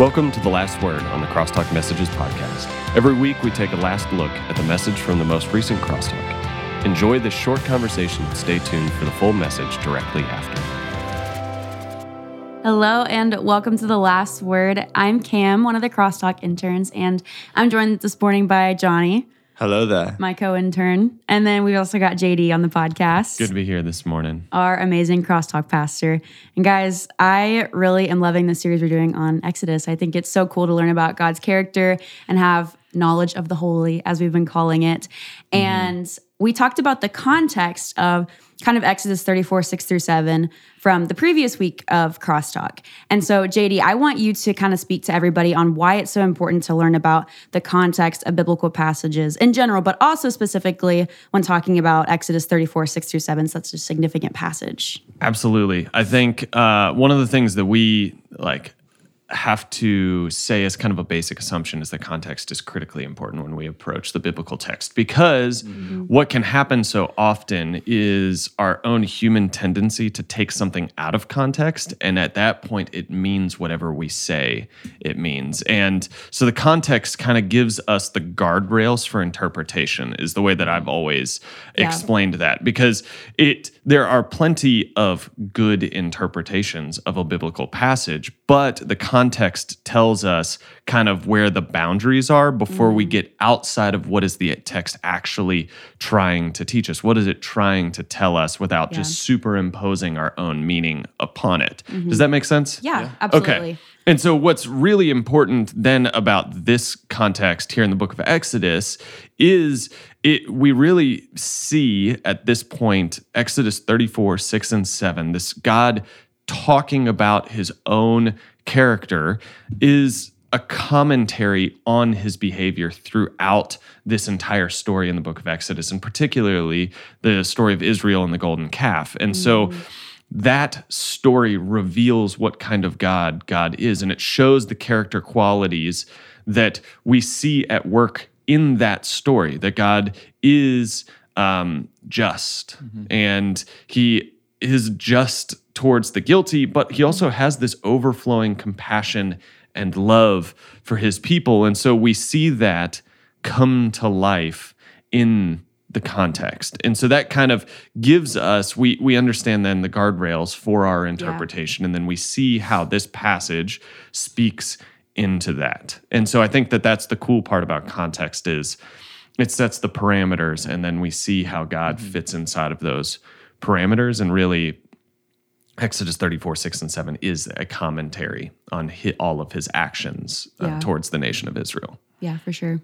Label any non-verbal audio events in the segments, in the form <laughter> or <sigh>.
Welcome to The Last Word on the Crosstalk Messages podcast. Every week, we take a last look at the message from the most recent Crosstalk. Enjoy this short conversation and stay tuned for the full message directly after. Hello and welcome to The Last Word. I'm Cam, one of the Crosstalk interns, and I'm joined this morning by Johnny, Hello there. my co intern. And then we've also got JD on the podcast. Good to be here this morning. our amazing crosstalk pastor. And guys, I really am loving the series we're doing on Exodus. I think it's so cool to learn about God's character and have knowledge of the holy, as we've been calling it. And we talked about the context of kind of Exodus 34, 6 through 7 from the previous week of Crosstalk. And so, JD, I want you to kind of speak to everybody on why it's so important to learn about the context of biblical passages in general, but also specifically when talking about Exodus 34, 6 through 7, such a significant passage. Absolutely. I think uh, one of the things that we like have to say as kind of a basic assumption is that context is critically important when we approach the biblical text because mm-hmm. what can happen so often is our own human tendency to take something out of context and at that point it means whatever we say it means and so the context kind of gives us the guardrails for interpretation is the way that I've always Yeah. explained that because it there are plenty of good interpretations of a biblical passage but the context tells us kind of where the boundaries are before we mm-hmm. get outside of what is the text actually trying to teach us. What is it trying to tell us without just superimposing our own meaning upon it? Does mm-hmm. that make sense? Yeah, absolutely. Okay. And so, what's really important then about this context here in the book of Exodus is it, we really see at this point, Exodus 34, 6 and 7, this God talking about his own character is a commentary on his behavior throughout this entire story in the book of Exodus, and particularly the story of Israel and the golden calf. And so, mm. That story reveals what kind of God God is, and it shows the character qualities that we see at work in that story. That God is um, just, and He is just towards the guilty, but He also has this overflowing compassion and love for His people, and so we see that come to life in the context. And so that kind of gives us we we understand then the guardrails for our interpretation and then we see how this passage speaks into that. And so I think that that's the cool part about context is it sets the parameters and then we see how God fits inside of those parameters and really Exodus 34, 6 and 7 is a commentary on all of his actions uh, Yeah. towards the nation of Israel. Yeah, for sure.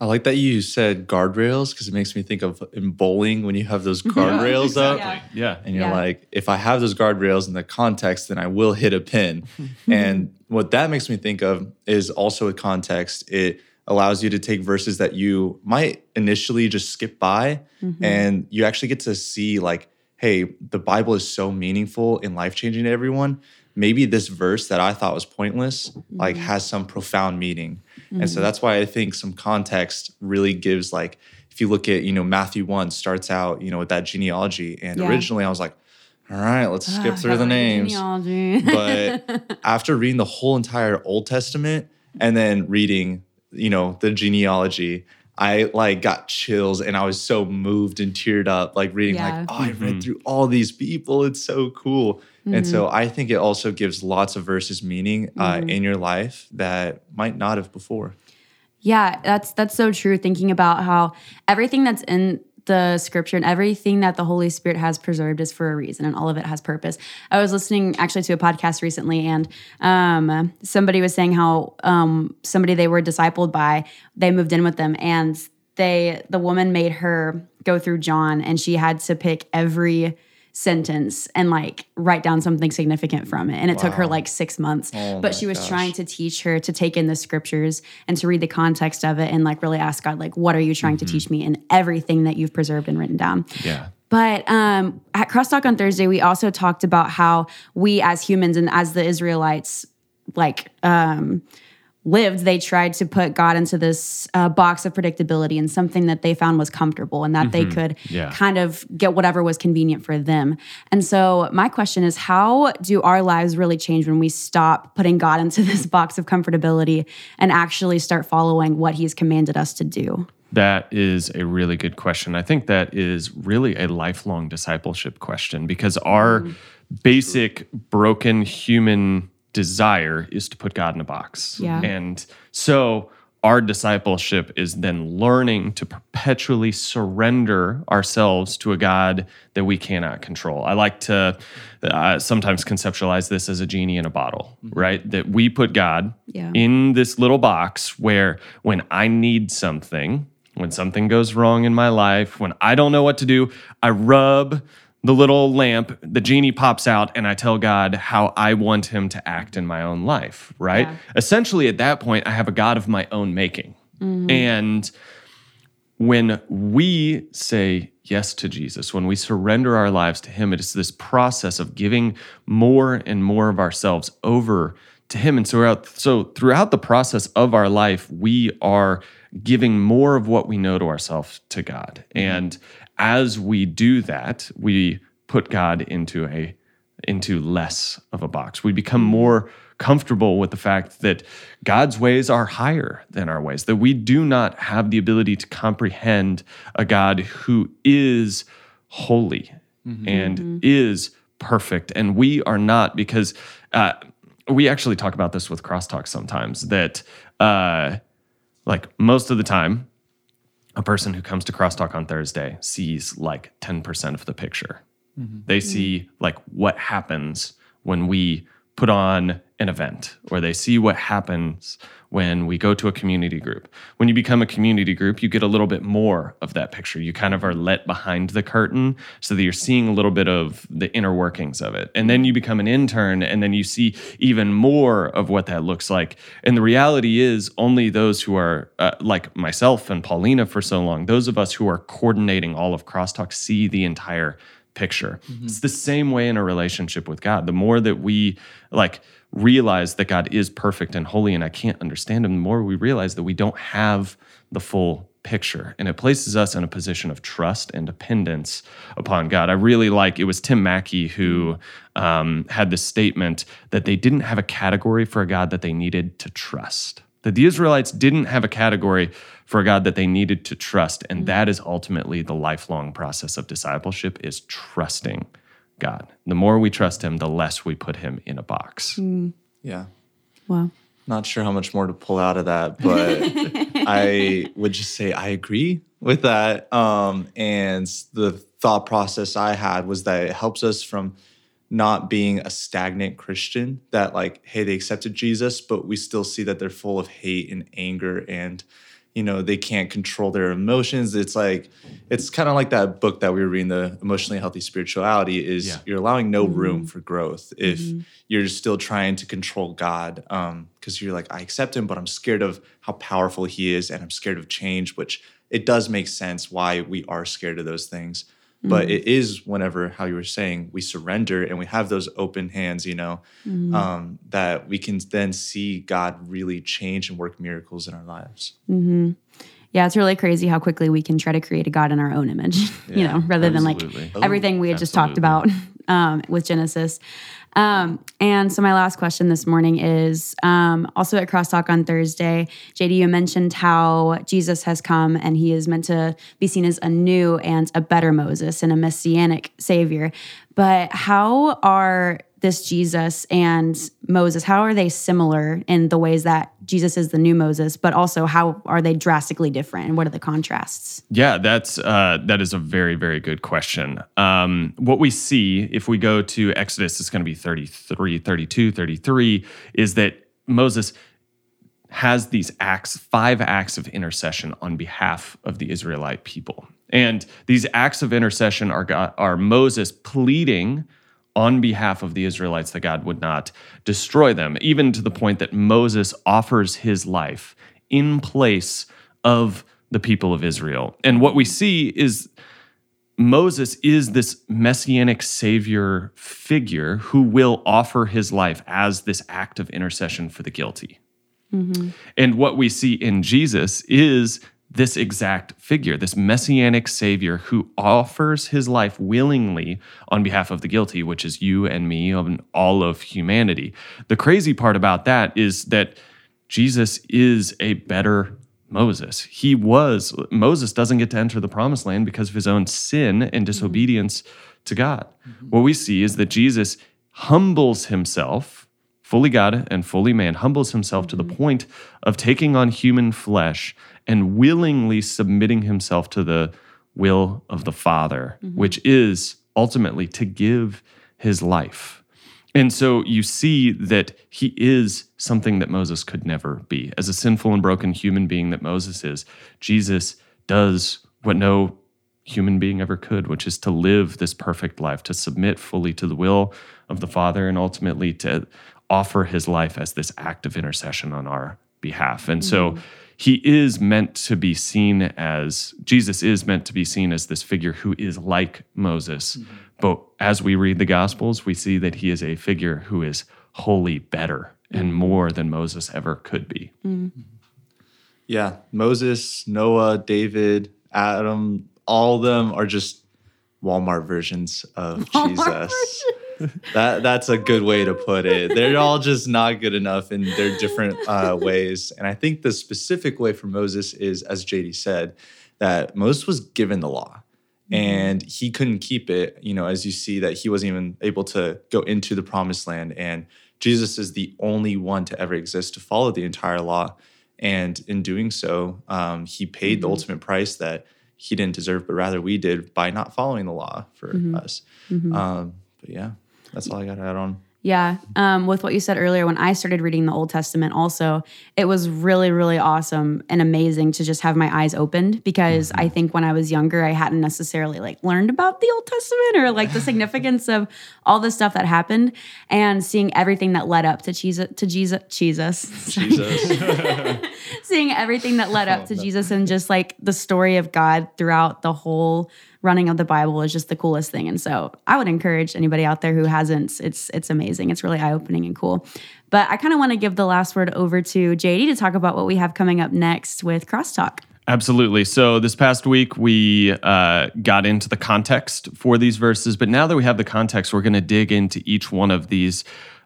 I like that you said guardrails because it makes me think of in bowling when you have those <laughs> guardrails up. Yeah. Yeah. And you're Yeah. like, if I have those guardrails in the context, then I will hit a pin. <laughs> and what that makes me think of is also a context. It allows you to take verses that you might initially just skip by, mm-hmm. and you actually get to see, like, hey, the Bible is so meaningful and life changing to everyone. Maybe this verse that I thought was pointless, like, has some profound meaning. And so that's why I think some context really gives, like, if you look at, you know, Matthew 1 starts out, you know, with that genealogy. And Yeah. originally I was like, all right, let's skip Ah, through the names. Genealogy. But <laughs> after reading the whole entire Old Testament and then reading, you know, the genealogy, I like got chills and I was so moved and teared up, like reading, Yeah. like, oh, I read mm-hmm. through all these people. It's so cool. And so mm-hmm. I think it also gives lots of verses meaning uh, mm-hmm. in your life that might not have before. Yeah, that's that's so true. Thinking about how everything that's in the scripture and everything that the Holy Spirit has preserved is for a reason, and all of it has purpose. I was listening actually to a podcast recently, and um, somebody was saying how um, somebody they were discipled by, they moved in with them, and they the woman made her go through John, and she had to pick every sentence and like write down something significant from it. And it took her like six months. Oh but she was gosh. trying to teach her to take in the scriptures and to read the context of it and like really ask God, like, what are you trying to teach me in everything that you've preserved and written down? Yeah. But um, at Crosstalk on Thursday, we also talked about how we as humans and as the Israelites, like, um, lived, they tried to put God into this uh, box of predictability and something that they found was comfortable and that they could Yeah. kind of get whatever was convenient for them. And so, my question is how do our lives really change when we stop putting God into this <laughs> box of comfortability and actually start following what He's commanded us to do? That is a really good question. I think that is really a lifelong discipleship question because our basic broken human desire is to put God in a box. Yeah. And so our discipleship is then learning to perpetually surrender ourselves to a God that we cannot control. I like to uh, sometimes conceptualize this as a genie in a bottle, right? That we put God Yeah. in this little box where when I need something, when something goes wrong in my life, when I don't know what to do, I rub the little lamp, the genie pops out, and I tell God how I want him to act in my own life, right? Yeah. Essentially, at that point, I have a God of my own making. Mm-hmm. And when we say yes to Jesus, when we surrender our lives to Him, it is this process of giving more and more of ourselves over to Him. And so throughout, so throughout the process of our life, we are giving more of what we know to ourselves to God. And as we do that, we put God into a into less of a box. We become more comfortable with the fact that God's ways are higher than our ways, that we do not have the ability to comprehend a God who is holy and is perfect. And we are not, because uh, we actually talk about this with crosstalk sometimes, that uh, like most of the time, a person who comes to crosstalk on Thursday sees like 10% of the picture. They see like what happens when we put on an event, or they see what happens when we go to a community group. When you become a community group, you get a little bit more of that picture. You kind of are let behind the curtain so that you're seeing a little bit of the inner workings of it. And then you become an intern, and then you see even more of what that looks like. And the reality is, only those who are uh, like myself and Paulina for so long, those of us who are coordinating all of Crosstalk, see the entire picture. It's the same way in a relationship with God. The more that we like realize that God is perfect and holy and I can't understand him, the more we realize that we don't have the full picture. And it places us in a position of trust and dependence upon God. I really like it was Tim Mackie who um, had this statement that they didn't have a category for a God that they needed to trust. That the Israelites didn't have a category for a God that they needed to trust. And that is ultimately the lifelong process of discipleship is trusting God. The more we trust him, the less we put him in a box. Yeah. Wow. Not sure how much more to pull out of that, <laughs> but I would just say I agree with that. Um, and the thought process I had was that it helps us from not being a stagnant Christian that, like, hey, they accepted Jesus, but we still see that they're full of hate and anger and you know they can't control their emotions. It's like it's kind of like that book that we were reading the emotionally healthy spirituality is Yeah. you're allowing no mm-hmm. room for growth if mm-hmm. you're still trying to control god um, because you're like i accept him but i'm scared of how powerful he is and i'm scared of change which it does make sense why we are scared of those things but mm-hmm. it is whenever how you were saying we surrender and we have those open hands you know mm-hmm. um, that we can then see god really change and work miracles in our lives. Mm-hmm. Yeah, it's really crazy how quickly we can try to create a God in our own image, <laughs> you know, rather than like everything we had just talked about <laughs> um, with Genesis. Um, and so, my last question this morning is um, also at Crosstalk on Thursday. JD, you mentioned how Jesus has come and he is meant to be seen as a new and a better Moses and a messianic savior. But how are this Jesus and Moses, how are they similar in the ways that Jesus is the new Moses, but also how are they drastically different and what are the contrasts? Yeah, that's uh, that is a very very good question. Um, what we see if we go to Exodus, it's going to be 33, 32, 33, is that Moses has these acts, five acts of intercession on behalf of the Israelite people, and these acts of intercession are God, are Moses pleading on behalf of the Israelites that God would not destroy them, even to the point that Moses offers his life in place of the people of Israel. And what we see is Moses is this messianic savior figure who will offer his life as this act of intercession for the guilty. Mm-hmm. And what we see in Jesus is this exact figure, this messianic savior who offers his life willingly on behalf of the guilty, which is you and me and all of humanity. The crazy part about that is that Jesus is a better Moses. He was, Moses doesn't get to enter the promised land because of his own sin and mm-hmm. disobedience to God. Mm-hmm. What we see is that Jesus humbles himself, fully God and fully man, humbles himself to the mm-hmm. point of taking on human flesh and willingly submitting himself to the will of the Father, mm-hmm. which is ultimately to give his life. And so you see that he is something that Moses could never be. As a sinful and broken human being that Moses is, Jesus does what no human being ever could, which is to live this perfect life, to submit fully to the will of the Father, and ultimately to offer his life as this act of intercession on our behalf. And so mm-hmm. he is meant to be seen as Jesus is meant to be seen as this figure who is like Moses. Mm-hmm. But as we read the Gospels, we see that he is a figure who is wholly better and mm-hmm. more than Moses ever could be. Yeah, Moses, Noah, David, Adam, all of them are just Walmart versions of <laughs> Jesus. That that's a good way to put it. They're all just not good enough in their different uh, ways. And I think the specific way for Moses is, as JD said, that Moses was given the law and he couldn't keep it. You know, as you see that he wasn't even able to go into the promised land. And Jesus is the only one to ever exist to follow the entire law. And in doing so, um, he paid the ultimate price that he didn't deserve, but rather we did by not following the law for us. Um, but yeah, that's all I got to add on. Yeah. Um, with what you said earlier, when I started reading the Old Testament, also, it was really, really awesome and amazing to just have my eyes opened because I think when I was younger, I hadn't necessarily like learned about the Old Testament or like the <laughs> significance of all the stuff that happened and seeing everything that led up to Jesus, to Jesus, Jesus, Jesus. <laughs> seeing everything that led up to Jesus and just like the story of God throughout the whole running of the Bible is just the coolest thing. And so I would encourage anybody out there who hasn't, it's it's amazing. It's really eye-opening and cool. But I kind of want to give the last word over to JD to talk about what we have coming up next with Crosstalk. Absolutely. So this past week we uh, got into the context for these verses, but now that we have the context, we're going to dig into each one of these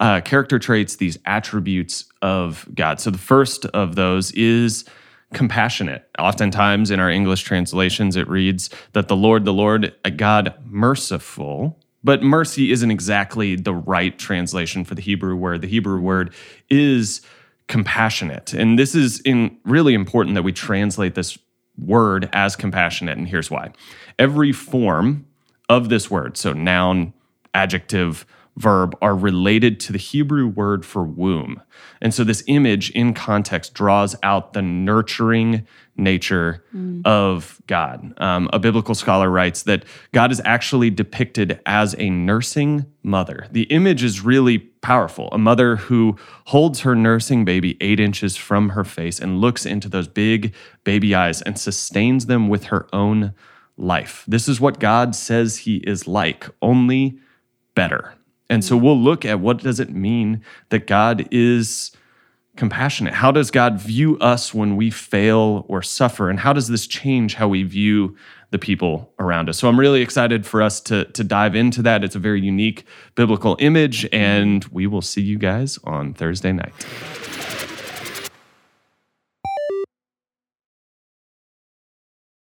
uh, character traits, these attributes of God. So the first of those is compassionate. Oftentimes in our English translations, it reads that the Lord, the Lord, a God merciful. But mercy isn't exactly the right translation for the Hebrew word. The Hebrew word is compassionate. And this is in really important that we translate this word as compassionate. And here's why. Every form of this word, so noun, adjective, verb, are related to the Hebrew word for womb. And so this image in context draws out the nurturing nature of God. Um, a biblical scholar writes that God is actually depicted as a nursing mother. The image is really powerful. A mother who holds her nursing baby eight inches from her face and looks into those big baby eyes and sustains them with her own life. This is what God says he is like, only better. And so we'll look at what does it mean that God is compassionate? How does God view us when we fail or suffer? And how does this change how we view the people around us? So I'm really excited for us to, to dive into that. It's a very unique biblical image, and we will see you guys on Thursday night.